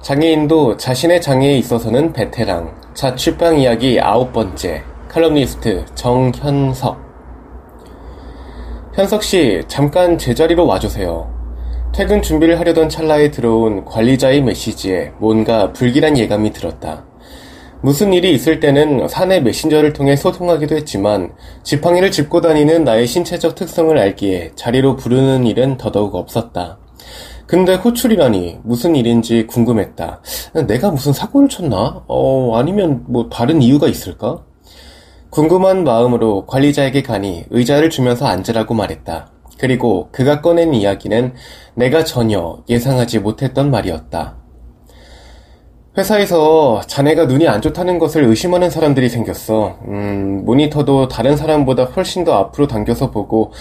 장애인도 자신의 장애에 있어서는 베테랑 자취방 이야기 아홉 번째 칼럼니스트 정현석 현석 씨 잠깐 제자리로 와주세요. 퇴근 준비를 하려던 찰나에 들어온 관리자의 메시지에 뭔가 불길한 예감이 들었다. 무슨 일이 있을 때는 사내 메신저를 통해 소통하기도 했지만 지팡이를 짚고 다니는 나의 신체적 특성을 알기에 자리로 부르는 일은 더더욱 없었다. 근데 호출이라니 무슨 일인지 궁금했다. 내가 무슨 사고를 쳤나? 어, 아니면 뭐 다른 이유가 있을까? 궁금한 마음으로 관리자에게 가니 의자를 주면서 앉으라고 말했다. 그리고 그가 꺼낸 이야기는 내가 전혀 예상하지 못했던 말이었다. 회사에서 자네가 눈이 안 좋다는 것을 의심하는 사람들이 생겼어. 음, 모니터도 다른 사람보다 훨씬 더 앞으로 당겨서 보고,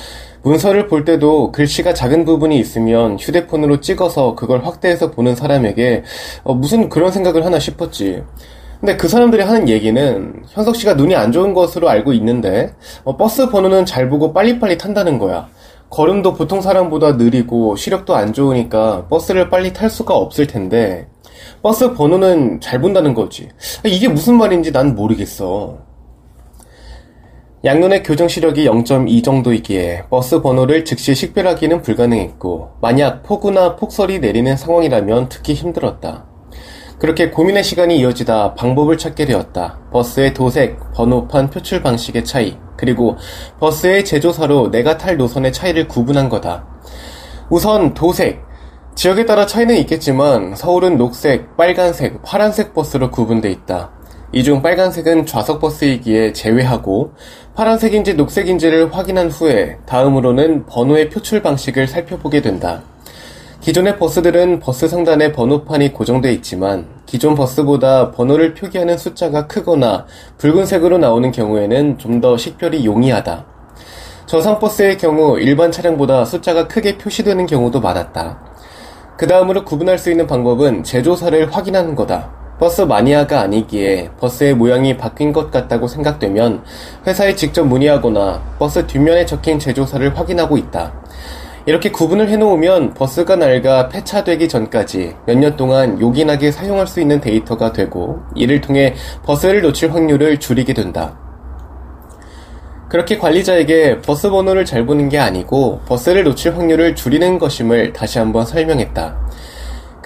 문서를 볼 때도 글씨가 작은 부분이 있으면 휴대폰으로 찍어서 그걸 확대해서 보는 사람에게 어, 무슨 그런 생각을 하나 싶었지. 근데 그 사람들이 하는 얘기는 현석 씨가 눈이 안 좋은 것으로 알고 있는데 어, 버스 번호는 잘 보고 빨리빨리 탄다는 거야. 걸음도 보통 사람보다 느리고 시력도 안 좋으니까 버스를 빨리 탈 수가 없을 텐데 버스 번호는 잘 본다는 거지. 이게 무슨 말인지 난 모르겠어. 양눈의 교정 시력이 0.2 정도이기에 버스 번호를 즉시 식별하기는 불가능했고 만약 폭우나 폭설이 내리는 상황이라면 특히 힘들었다. 그렇게 고민의 시간이 이어지다 방법을 찾게 되었다. 버스의 도색, 번호판 표출 방식의 차이, 그리고 버스의 제조사로 내가 탈 노선의 차이를 구분한 거다. 우선 도색. 지역에 따라 차이는 있겠지만 서울은 녹색, 빨간색, 파란색 버스로 구분돼 있다. 이 중 빨간색은 좌석 버스이기에 제외하고 파란색인지 녹색인지를 확인한 후에 다음으로는 번호의 표출 방식을 살펴보게 된다. 기존의 버스들은 버스 상단에 번호판이 고정되어 있지만 기존 버스보다 번호를 표기하는 숫자가 크거나 붉은색으로 나오는 경우에는 좀 더 식별이 용이하다. 저상버스의 경우 일반 차량보다 숫자가 크게 표시되는 경우도 많았다. 그 다음으로 구분할 수 있는 방법은 제조사를 확인하는 거다. 버스 마니아가 아니기에 버스의 모양이 바뀐 것 같다고 생각되면 회사에 직접 문의하거나 버스 뒷면에 적힌 제조사를 확인하고 있다. 이렇게 구분을 해놓으면 버스가 낡아 폐차되기 전까지 몇 년 동안 요긴하게 사용할 수 있는 데이터가 되고 이를 통해 버스를 놓칠 확률을 줄이게 된다. 그렇게 관리자에게 버스 번호를 잘 보는 게 아니고 버스를 놓칠 확률을 줄이는 것임을 다시 한번 설명했다.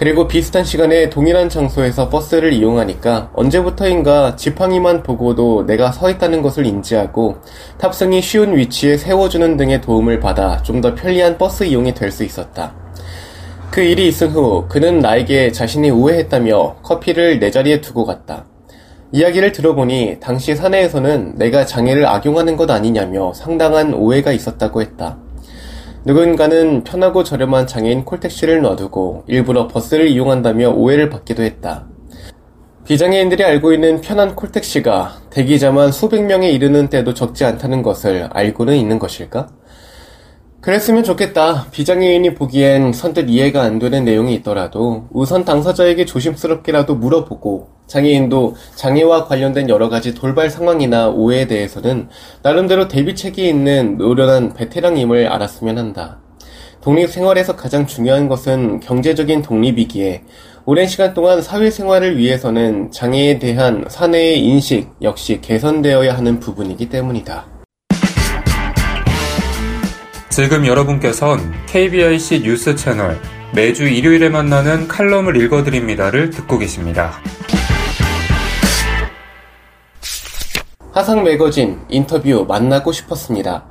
그리고 비슷한 시간에 동일한 장소에서 버스를 이용하니까 언제부터인가 지팡이만 보고도 내가 서 있다는 것을 인지하고 탑승이 쉬운 위치에 세워주는 등의 도움을 받아 좀 더 편리한 버스 이용이 될 수 있었다. 그 일이 있은 후 그는 나에게 자신이 오해했다며 커피를 내 자리에 두고 갔다. 이야기를 들어보니 당시 사내에서는 내가 장애를 악용하는 것 아니냐며 상당한 오해가 있었다고 했다. 누군가는 편하고 저렴한 장애인 콜택시를 놔두고 일부러 버스를 이용한다며 오해를 받기도 했다. 비장애인들이 알고 있는 편한 콜택시가 대기자만 수백 명에 이르는 때도 적지 않다는 것을 알고는 있는 것일까? 그랬으면 좋겠다. 비장애인이 보기엔 선뜻 이해가 안 되는 내용이 있더라도 우선 당사자에게 조심스럽게라도 물어보고 장애인도 장애와 관련된 여러 가지 돌발 상황이나 오해에 대해서는 나름대로 대비책이 있는 노련한 베테랑임을 알았으면 한다. 독립 생활에서 가장 중요한 것은 경제적인 독립이기에 오랜 시간 동안 사회생활을 위해서는 장애에 대한 사내의 인식 역시 개선되어야 하는 부분이기 때문이다. 지금 여러분께선 KBIC 뉴스 채널 매주 일요일에 만나는 칼럼을 읽어드립니다를 듣고 계십니다. 화상 매거진 인터뷰 만나고 싶었습니다.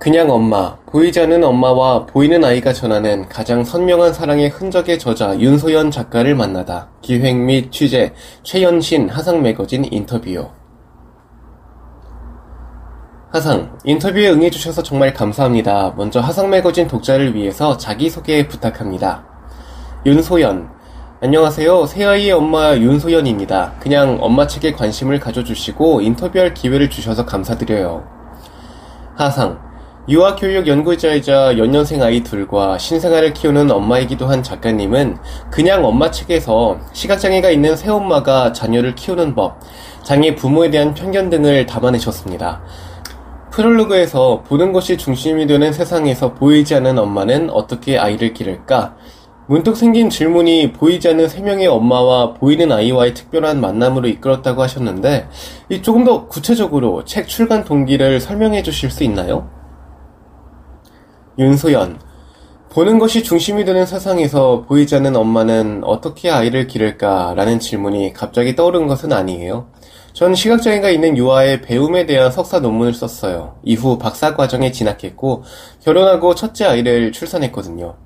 그냥 엄마, 보이지 않는 엄마와 보이는 아이가 전하는 가장 선명한 사랑의 흔적의 저자 윤소연 작가를 만나다. 기획 및 취재 최연신 하상 매거진 인터뷰요. 하상, 인터뷰에 응해주셔서 정말 감사합니다. 먼저 하상 매거진 독자를 위해서 자기소개 부탁합니다. 윤소연. 안녕하세요. 새아이의 엄마 윤소연입니다. 그냥 엄마 책에 관심을 가져주시고 인터뷰할 기회를 주셔서 감사드려요. 하상. 유아교육 연구자이자 연년생 아이 둘과 신생아를 키우는 엄마이기도 한 작가님은 그냥 엄마 책에서 시각장애가 있는 새엄마가 자녀를 키우는 법, 장애 부모에 대한 편견 등을 담아내셨습니다. 프롤로그에서 보는 것이 중심이 되는 세상에서 보이지 않는 엄마는 어떻게 아이를 기를까? 문득 생긴 질문이 보이지 않는 세 명의 엄마와 보이는 아이와의 특별한 만남으로 이끌었다고 하셨는데, 조금 더 구체적으로 책 출간 동기를 설명해 주실 수 있나요? 윤소연. 보는 것이 중심이 되는 세상에서 보이지 않는 엄마는 어떻게 아이를 기를까? 라는 질문이 갑자기 떠오른 것은 아니에요. 전 시각장애가 있는 유아의 배움에 대한 석사 논문을 썼어요. 이후 박사 과정에 진학했고, 결혼하고 첫째 아이를 출산했거든요.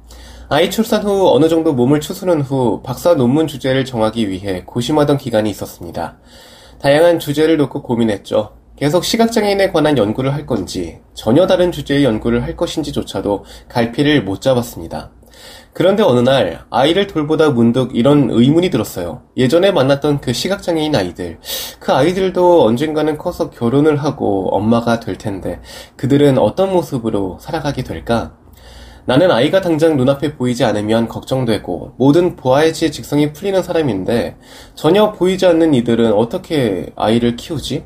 아이 출산 후 어느 정도 몸을 추스른 후 박사 논문 주제를 정하기 위해 고심하던 기간이 있었습니다. 다양한 주제를 놓고 고민했죠. 계속 시각장애인에 관한 연구를 할 건지 전혀 다른 주제의 연구를 할 것인지조차도 갈피를 못 잡았습니다. 그런데 어느 날 아이를 돌보다 문득 이런 의문이 들었어요. 예전에 만났던 그 시각장애인 아이들, 그 아이들도 언젠가는 커서 결혼을 하고 엄마가 될 텐데 그들은 어떤 모습으로 살아가게 될까? 나는 아이가 당장 눈앞에 보이지 않으면 걱정되고 모든 보아의지의 직성이 풀리는 사람인데 전혀 보이지 않는 이들은 어떻게 아이를 키우지?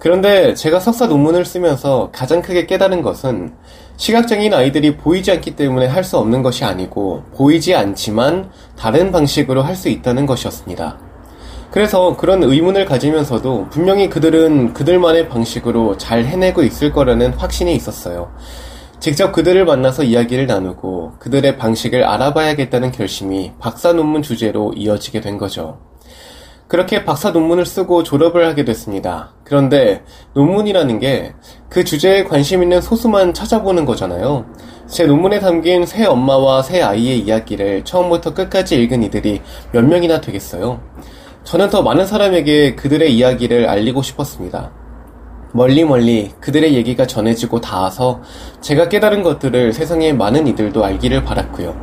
그런데 제가 석사 논문을 쓰면서 가장 크게 깨달은 것은 시각장애인 아이들이 보이지 않기 때문에 할 수 없는 것이 아니고 보이지 않지만 다른 방식으로 할 수 있다는 것이었습니다. 그래서 그런 의문을 가지면서도 분명히 그들은 그들만의 방식으로 잘 해내고 있을 거라는 확신이 있었어요. 직접 그들을 만나서 이야기를 나누고 그들의 방식을 알아봐야겠다는 결심이 박사 논문 주제로 이어지게 된 거죠. 그렇게 박사 논문을 쓰고 졸업을 하게 됐습니다. 그런데 논문이라는 게 그 주제에 관심 있는 소수만 찾아보는 거잖아요. 제 논문에 담긴 새 엄마와 새 아이의 이야기를 처음부터 끝까지 읽은 이들이 몇 명이나 되겠어요. 저는 더 많은 사람에게 그들의 이야기를 알리고 싶었습니다. 멀리 멀리 그들의 얘기가 전해지고 닿아서 제가 깨달은 것들을 세상의 많은 이들도 알기를 바랐고요.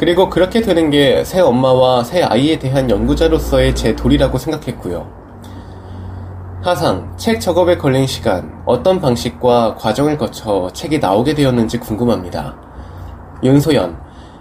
그리고 그렇게 되는 게 새 엄마와 새 아이에 대한 연구자로서의 제 도리라고 생각했고요. 하상, 책 작업에 걸린 시간, 어떤 방식과 과정을 거쳐 책이 나오게 되었는지 궁금합니다. 윤소연,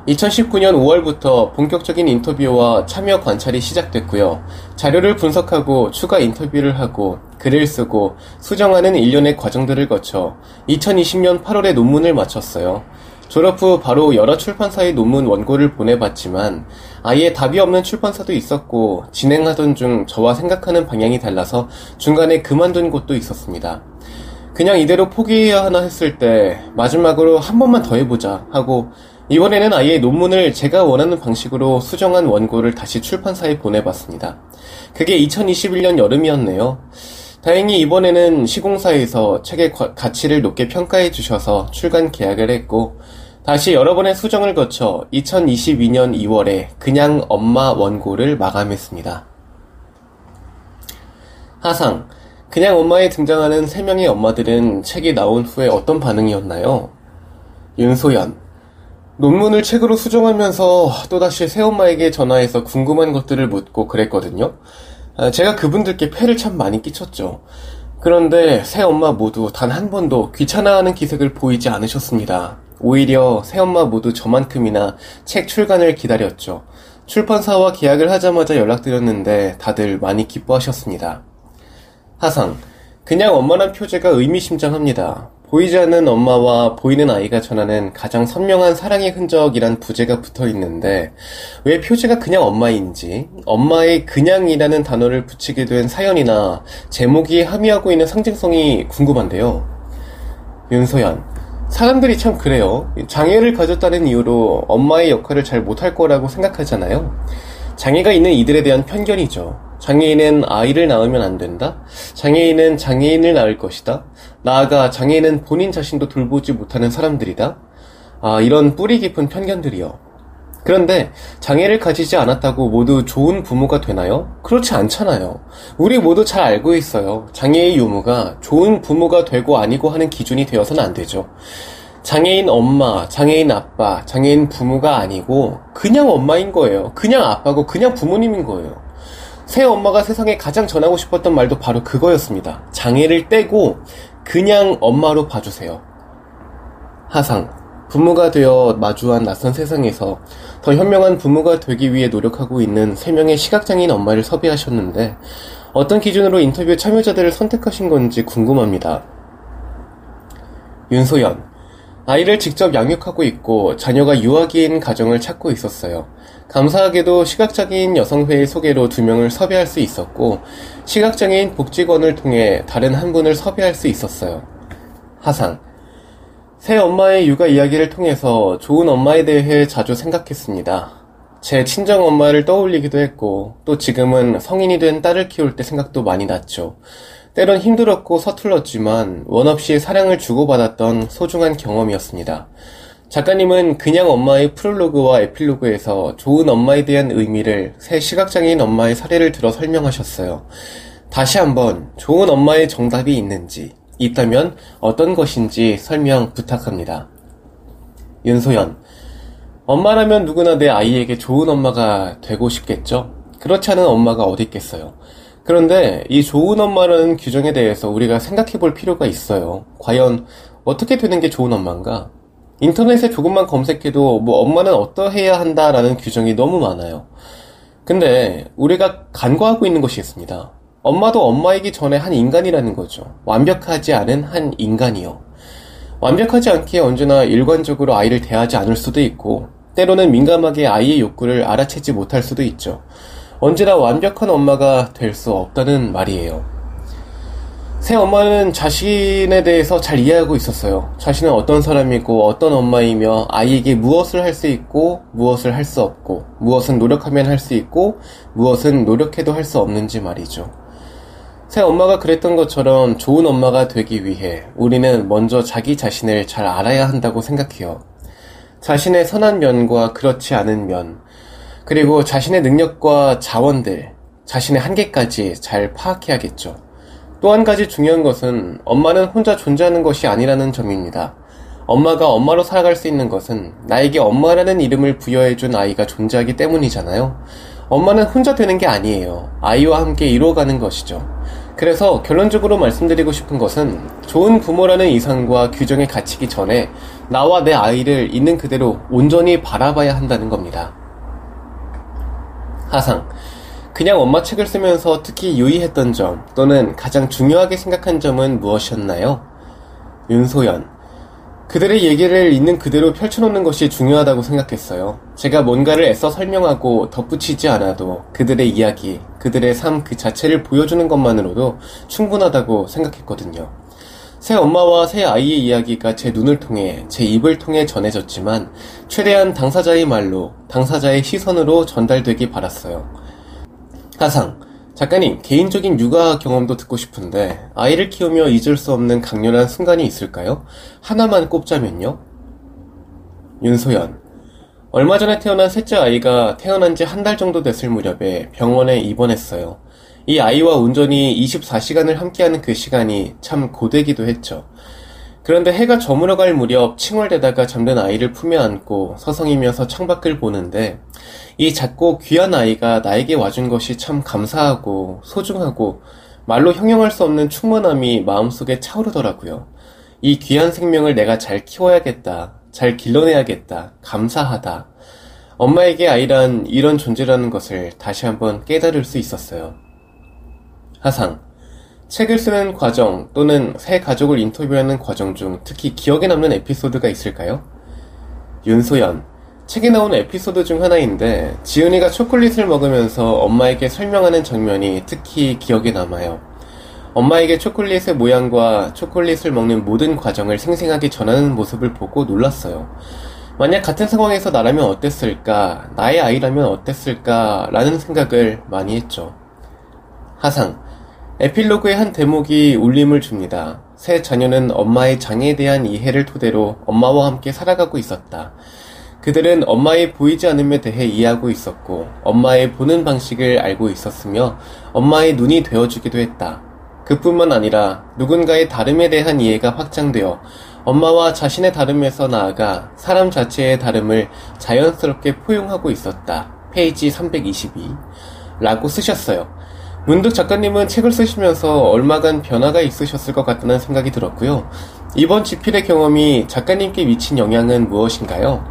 2019년 5월부터 본격적인 인터뷰와 참여 관찰이 시작됐고요. 자료를 분석하고 추가 인터뷰를 하고 글을 쓰고 수정하는 일련의 과정들을 거쳐 2020년 8월에 논문을 마쳤어요. 졸업 후 바로 여러 출판사의 논문 원고를 보내봤지만 아예 답이 없는 출판사도 있었고 진행하던 중 저와 생각하는 방향이 달라서 중간에 그만둔 곳도 있었습니다. 그냥 이대로 포기해야 하나 했을 때 마지막으로 한 번만 더 해보자 하고 이번에는 아예 논문을 제가 원하는 방식으로 수정한 원고를 다시 출판사에 보내봤습니다. 그게 2021년 여름이었네요. 다행히 이번에는 시공사에서 책의 가치를 높게 평가해 주셔서 출간 계약을 했고 다시 여러 번의 수정을 거쳐 2022년 2월에 그냥 엄마 원고를 마감했습니다. 하상, 그냥 엄마에 등장하는 3명의 엄마들은 책이 나온 후에 어떤 반응이었나요? 윤소연, 논문을 책으로 수정하면서 또다시 새엄마에게 전화해서 궁금한 것들을 묻고 그랬거든요. 아, 제가 그분들께 폐를 참 많이 끼쳤죠. 그런데 새엄마 모두 단 한 번도 귀찮아하는 기색을 보이지 않으셨습니다. 오히려 새엄마 모두 저만큼이나 책 출간을 기다렸죠. 출판사와 계약을 하자마자 연락드렸는데 다들 많이 기뻐하셨습니다. 하상, 그냥 엄마란 표제가 의미심장합니다. 보이지 않는 엄마와 보이는 아이가 전하는 가장 선명한 사랑의 흔적이란 부제가 붙어 있는데 왜 표제가 그냥 엄마인지 엄마의 그냥이라는 단어를 붙이게 된 사연이나 제목이 함의하고 있는 상징성이 궁금한데요. 윤소연 사람들이 참 그래요. 장애를 가졌다는 이유로 엄마의 역할을 잘 못할 거라고 생각하잖아요. 장애가 있는 이들에 대한 편견이죠. 장애인은 아이를 낳으면 안 된다? 장애인은 장애인을 낳을 것이다? 나아가 장애인은 본인 자신도 돌보지 못하는 사람들이다? 아, 이런 뿌리 깊은 편견들이요. 그런데 장애를 가지지 않았다고 모두 좋은 부모가 되나요? 그렇지 않잖아요. 우리 모두 잘 알고 있어요. 장애의 유무가 좋은 부모가 되고 아니고 하는 기준이 되어서는 안 되죠. 장애인 엄마, 장애인 아빠, 장애인 부모가 아니고 그냥 엄마인 거예요. 그냥 아빠고 그냥 부모님인 거예요. 새 엄마가 세상에 가장 전하고 싶었던 말도 바로 그거였습니다. 장애를 떼고 그냥 엄마로 봐주세요. 하상. 부모가 되어 마주한 낯선 세상에서 더 현명한 부모가 되기 위해 노력하고 있는 3명의 시각장애인 엄마를 섭외하셨는데 어떤 기준으로 인터뷰 참여자들을 선택하신 건지 궁금합니다. 윤소연. 아이를 직접 양육하고 있고 자녀가 유아기인 가정을 찾고 있었어요. 감사하게도 시각장애인 여성회의 소개로 두 명을 섭외할 수 있었고 시각장애인 복지관을 통해 다른 한 분을 섭외할 수 있었어요. 하상. 새 엄마의 육아 이야기를 통해서 좋은 엄마에 대해 자주 생각했습니다. 제 친정 엄마를 떠올리기도 했고, 또 지금은 성인이 된 딸을 키울 때 생각도 많이 났죠. 때론 힘들었고 서툴렀지만 원 없이 사랑을 주고받았던 소중한 경험이었습니다. 작가님은 그냥 엄마의 프롤로그와 에필로그에서 좋은 엄마에 대한 의미를 새 시각장애인 엄마의 사례를 들어 설명하셨어요. 다시 한번 좋은 엄마의 정답이 있는지, 있다면 어떤 것인지 설명 부탁합니다. 윤소연. 엄마라면 누구나 내 아이에게 좋은 엄마가 되고 싶겠죠? 그렇지 않은 엄마가 어디 있겠어요? 그런데 이 좋은 엄마라는 규정에 대해서 우리가 생각해 볼 필요가 있어요. 과연 어떻게 되는 게 좋은 엄마인가? 인터넷에 조금만 검색해도 뭐 엄마는 어떠해야 한다라는 규정이 너무 많아요. 근데 우리가 간과하고 있는 것이 있습니다. 엄마도 엄마이기 전에 한 인간이라는 거죠. 완벽하지 않은 한 인간이요. 완벽하지 않기에 언제나 일관적으로 아이를 대하지 않을 수도 있고, 때로는 민감하게 아이의 욕구를 알아채지 못할 수도 있죠. 언제나 완벽한 엄마가 될 수 없다는 말이에요. 새 엄마는 자신에 대해서 잘 이해하고 있었어요. 자신은 어떤 사람이고 어떤 엄마이며 아이에게 무엇을 할 수 있고 무엇을 할 수 없고 무엇은 노력하면 할 수 있고 무엇은 노력해도 할 수 없는지 말이죠. 새 엄마가 그랬던 것처럼 좋은 엄마가 되기 위해 우리는 먼저 자기 자신을 잘 알아야 한다고 생각해요. 자신의 선한 면과 그렇지 않은 면, 그리고 자신의 능력과 자원들, 자신의 한계까지 잘 파악해야겠죠. 또 한 가지 중요한 것은 엄마는 혼자 존재하는 것이 아니라는 점입니다. 엄마가 엄마로 살아갈 수 있는 것은 나에게 엄마라는 이름을 부여해준 아이가 존재하기 때문이잖아요. 엄마는 혼자 되는 게 아니에요. 아이와 함께 이루어가는 것이죠. 그래서 결론적으로 말씀드리고 싶은 것은 좋은 부모라는 이상과 규정에 갇히기 전에 나와 내 아이를 있는 그대로 온전히 바라봐야 한다는 겁니다. 하상. 그냥 엄마 책을 쓰면서 특히 유의했던 점 또는 가장 중요하게 생각한 점은 무엇이었나요? 윤소연. 그들의 얘기를 있는 그대로 펼쳐놓는 것이 중요하다고 생각했어요. 제가 뭔가를 애써 설명하고 덧붙이지 않아도 그들의 이야기, 그들의 삶 그 자체를 보여주는 것만으로도 충분하다고 생각했거든요. 새 엄마와 새 아이의 이야기가 제 눈을 통해, 제 입을 통해 전해졌지만, 최대한 당사자의 말로, 당사자의 시선으로 전달되기 바랐어요. 하상, 작가님, 개인적인 육아 경험도 듣고 싶은데, 아이를 키우며 잊을 수 없는 강렬한 순간이 있을까요? 하나만 꼽자면요? 윤소연. 얼마 전에 태어난 셋째 아이가 태어난 지 한 달 정도 됐을 무렵에 병원에 입원했어요. 이 아이와 온전히 24시간을 함께하는 그 시간이 참 고되기도 했죠. 그런데 해가 저물어갈 무렵 칭얼대다가 잠든 아이를 품에 안고 서성이면서 창밖을 보는데 이 작고 귀한 아이가 나에게 와준 것이 참 감사하고 소중하고 말로 형용할 수 없는 충만함이 마음속에 차오르더라고요. 이 귀한 생명을 내가 잘 키워야겠다. 잘 길러내야겠다. 감사하다. 엄마에게 아이란 이런 존재라는 것을 다시 한번 깨달을 수 있었어요. 하상. 책을 쓰는 과정 또는 새 가족을 인터뷰하는 과정 중 특히 기억에 남는 에피소드가 있을까요? 윤소연. 책에 나온 에피소드 중 하나인데 지은이가 초콜릿을 먹으면서 엄마에게 설명하는 장면이 특히 기억에 남아요. 엄마에게 초콜릿의 모양과 초콜릿을 먹는 모든 과정을 생생하게 전하는 모습을 보고 놀랐어요. 만약 같은 상황에서 나라면 어땠을까, 나의 아이라면 어땠을까, 라는 생각을 많이 했죠. 하상. 에필로그의 한 대목이 울림을 줍니다. 새 자녀는 엄마의 장애에 대한 이해를 토대로 엄마와 함께 살아가고 있었다. 그들은 엄마의 보이지 않음에 대해 이해하고 있었고, 엄마의 보는 방식을 알고 있었으며, 엄마의 눈이 되어주기도 했다. 그뿐만 아니라 누군가의 다름에 대한 이해가 확장되어 엄마와 자신의 다름에서 나아가 사람 자체의 다름을 자연스럽게 포용하고 있었다. 페이지 322. 라고 쓰셨어요. 문득 작가님은 책을 쓰시면서 얼마간 변화가 있으셨을 것 같다는 생각이 들었고요. 이번 지필의 경험이 작가님께 미친 영향은 무엇인가요?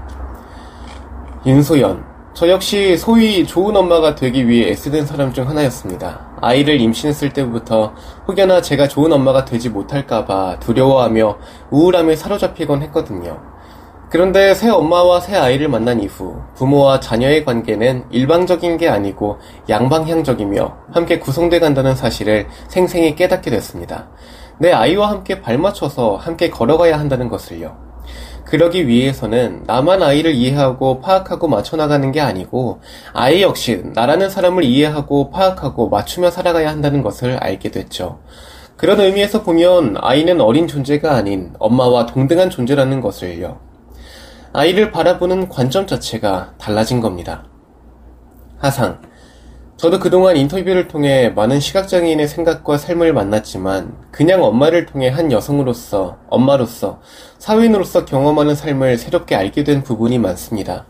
윤소연. 저 역시 소위 좋은 엄마가 되기 위해 애쓰는 사람 중 하나였습니다. 아이를 임신했을 때부터 혹여나 제가 좋은 엄마가 되지 못할까봐 두려워하며 우울함에 사로잡히곤 했거든요. 그런데 새 엄마와 새 아이를 만난 이후 부모와 자녀의 관계는 일방적인 게 아니고 양방향적이며 함께 구성돼 간다는 사실을 생생히 깨닫게 됐습니다. 내 아이와 함께 발맞춰서 함께 걸어가야 한다는 것을요. 그러기 위해서는 나만 아이를 이해하고 파악하고 맞춰나가는 게 아니고 아이 역시 나라는 사람을 이해하고 파악하고 맞추며 살아가야 한다는 것을 알게 됐죠. 그런 의미에서 보면 아이는 어린 존재가 아닌 엄마와 동등한 존재라는 것을요. 아이를 바라보는 관점 자체가 달라진 겁니다. 하상. 저도 그동안 인터뷰를 통해 많은 시각장애인의 생각과 삶을 만났지만 그냥 엄마를 통해 한 여성으로서, 엄마로서, 사회인으로서 경험하는 삶을 새롭게 알게 된 부분이 많습니다.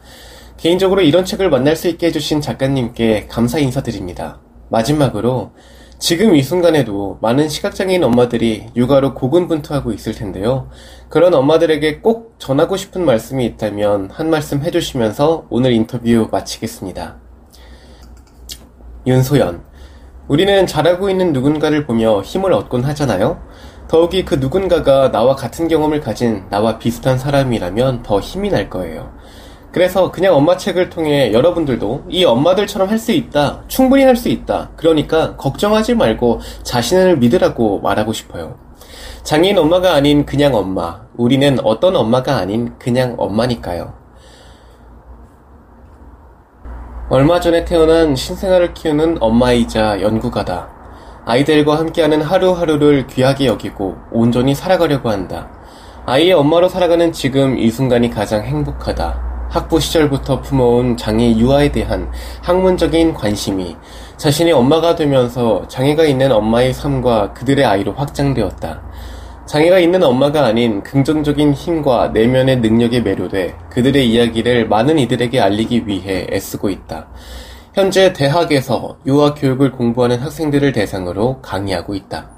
개인적으로 이런 책을 만날 수 있게 해주신 작가님께 감사 인사드립니다. 마지막으로 지금 이 순간에도 많은 시각장애인 엄마들이 육아로 고군분투하고 있을 텐데요. 그런 엄마들에게 꼭 전하고 싶은 말씀이 있다면 한 말씀 해주시면서 오늘 인터뷰 마치겠습니다. 윤소연. 우리는 잘하고 있는 누군가를 보며 힘을 얻곤 하잖아요? 더욱이 그 누군가가 나와 같은 경험을 가진 나와 비슷한 사람이라면 더 힘이 날 거예요. 그래서 그냥 엄마 책을 통해 여러분들도 이 엄마들처럼 할 수 있다, 충분히 할 수 있다. 그러니까 걱정하지 말고 자신을 믿으라고 말하고 싶어요. 장애인 엄마가 아닌 그냥 엄마. 우리는 어떤 엄마가 아닌 그냥 엄마니까요. 얼마 전에 태어난 신생아를 키우는 엄마이자 연구가다. 아이들과 함께하는 하루하루를 귀하게 여기고 온전히 살아가려고 한다. 아이의 엄마로 살아가는 지금 이 순간이 가장 행복하다. 학부 시절부터 품어온 장애 유아에 대한 학문적인 관심이 자신의 엄마가 되면서 장애가 있는 엄마의 삶과 그들의 아이로 확장되었다. 장애가 있는 엄마가 아닌 긍정적인 힘과 내면의 능력에 매료돼 그들의 이야기를 많은 이들에게 알리기 위해 애쓰고 있다. 현재 대학에서 유아 교육을 공부하는 학생들을 대상으로 강의하고 있다.